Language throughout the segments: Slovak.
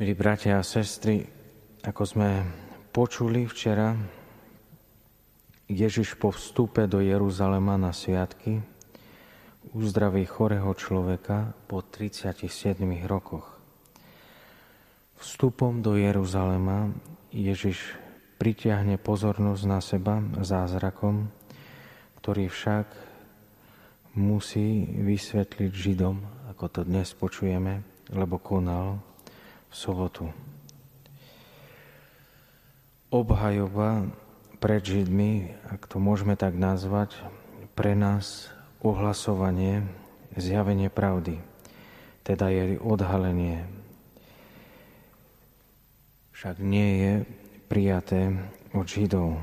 Milí bratia a sestry, ako sme počuli včera, Ježiš po vstupe do Jeruzalema na sviatky uzdraví chorého človeka po 37 rokoch. Vstupom do Jeruzalema Ježiš pritiahne pozornosť na seba zázrakom, ktorý však musí vysvetliť Židom, ako to dnes počujeme, lebo konal v sobotu. Obhajoba pred Židmi, ak to môžeme tak nazvať, pre nás ohlasovanie, zjavenie pravdy, teda je odhalenie. Však nie je prijaté od Židov.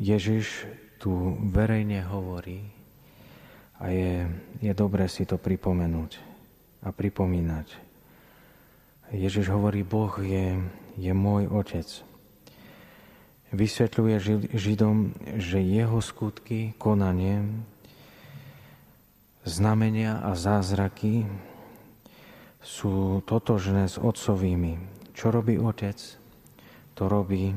Ježiš tu verejne hovorí a je, je dobré si to pripomenúť a pripomínať. Ježiš hovorí, Boh je, je môj otec. Vysvetľuje Židom, že jeho skutky, konanie, znamenia a zázraky sú totožné s otcovými. Čo robí otec, to robí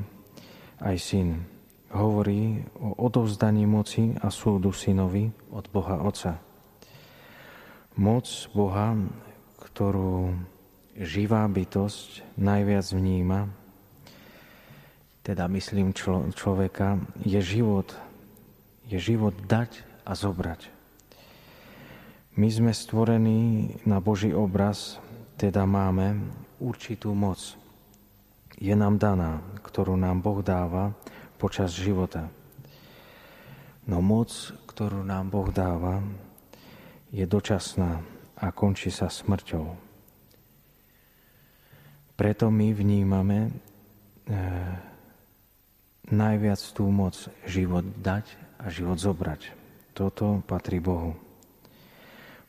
aj syn. Hovorí o odovzdaní moci a súdu synovi od Boha Otca moc Boha, ktorú živá bytosť najviac vníma, teda myslím člo, človeka, je život, je život dať a zobrať. My sme stvorení na Boží obraz, teda máme určitú moc. Je nám daná, ktorú nám Boh dáva počas života. No moc, ktorú nám Boh dáva, je dočasná a končí sa smrťou. Preto my vnímame e, najviac tú moc život dať a život zobrať. Toto patrí Bohu.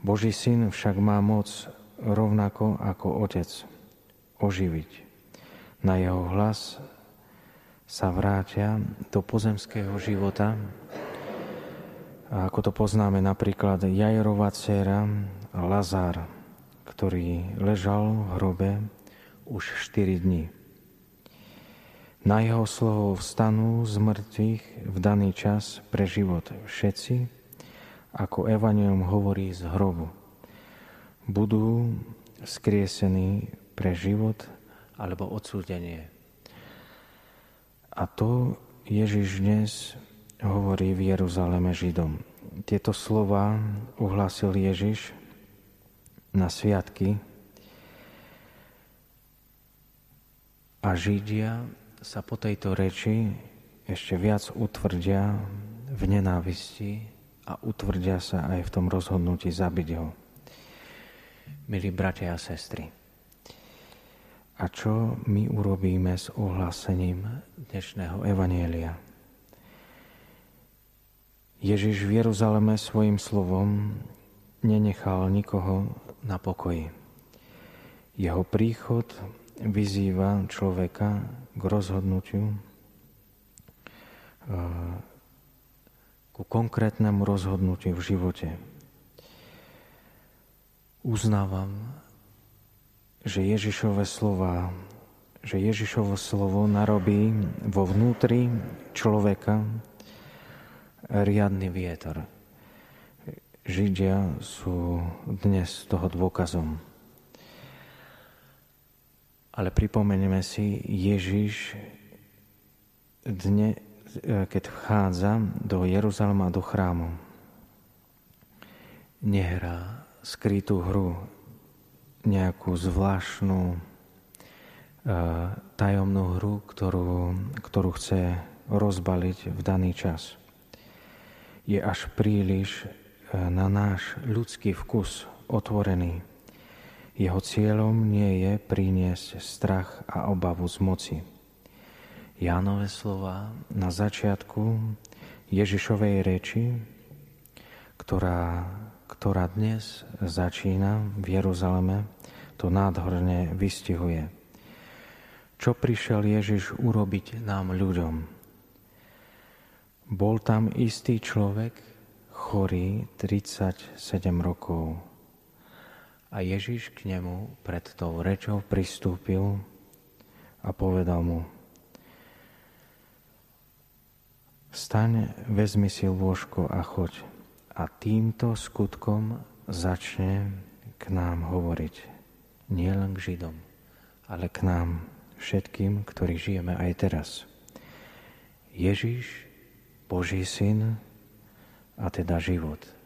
Boží syn však má moc rovnako ako otec oživiť. Na jeho hlas sa vrátia do pozemského života a ako to poznáme napríklad Jajerová dcera Lazár, ktorý ležal v hrobe už 4 dní. Na jeho slovo vstanú z mŕtvych v daný čas pre život všetci, ako Evangelium hovorí z hrobu. Budú skriesení pre život alebo odsúdenie. A to Ježiš dnes hovorí v Jeruzaleme Židom. Tieto slova uhlásil Ježiš na sviatky a Židia sa po tejto reči ešte viac utvrdia v nenávisti a utvrdia sa aj v tom rozhodnutí zabiť ho. Milí bratia a sestry, a čo my urobíme s ohlásením dnešného Evanielia? Ježiš v Jeruzaleme svojim slovom nenechal nikoho na pokoji. Jeho príchod vyzýva človeka k rozhodnutiu, e, ku konkrétnemu rozhodnutiu v živote. Uznávam, že Ježišové slova, že Ježišovo slovo narobí vo vnútri človeka riadny vietor. Židia sú dnes toho dôkazom. Ale pripomenieme si, Ježiš dne, keď vchádza do Jeruzalema, do chrámu, nehrá skrytú hru, nejakú zvláštnu e, tajomnú hru, ktorú, ktorú chce rozbaliť v daný čas je až príliš e, na náš ľudský vkus otvorený. Jeho cieľom nie je priniesť strach a obavu z moci. Jánové slova na začiatku Ježišovej reči, ktorá, ktorá dnes začína v Jeruzaleme, to nádhorne vystihuje. Čo prišiel Ježiš urobiť nám ľuďom? Bol tam istý človek, chorý 37 rokov. A Ježiš k nemu pred tou rečou pristúpil a povedal mu, Staň, vezmi si lôžko a choď. A týmto skutkom začne k nám hovoriť. Nie len k Židom, ale k nám všetkým, ktorí žijeme aj teraz. Ježiš, Boží syn a teda život.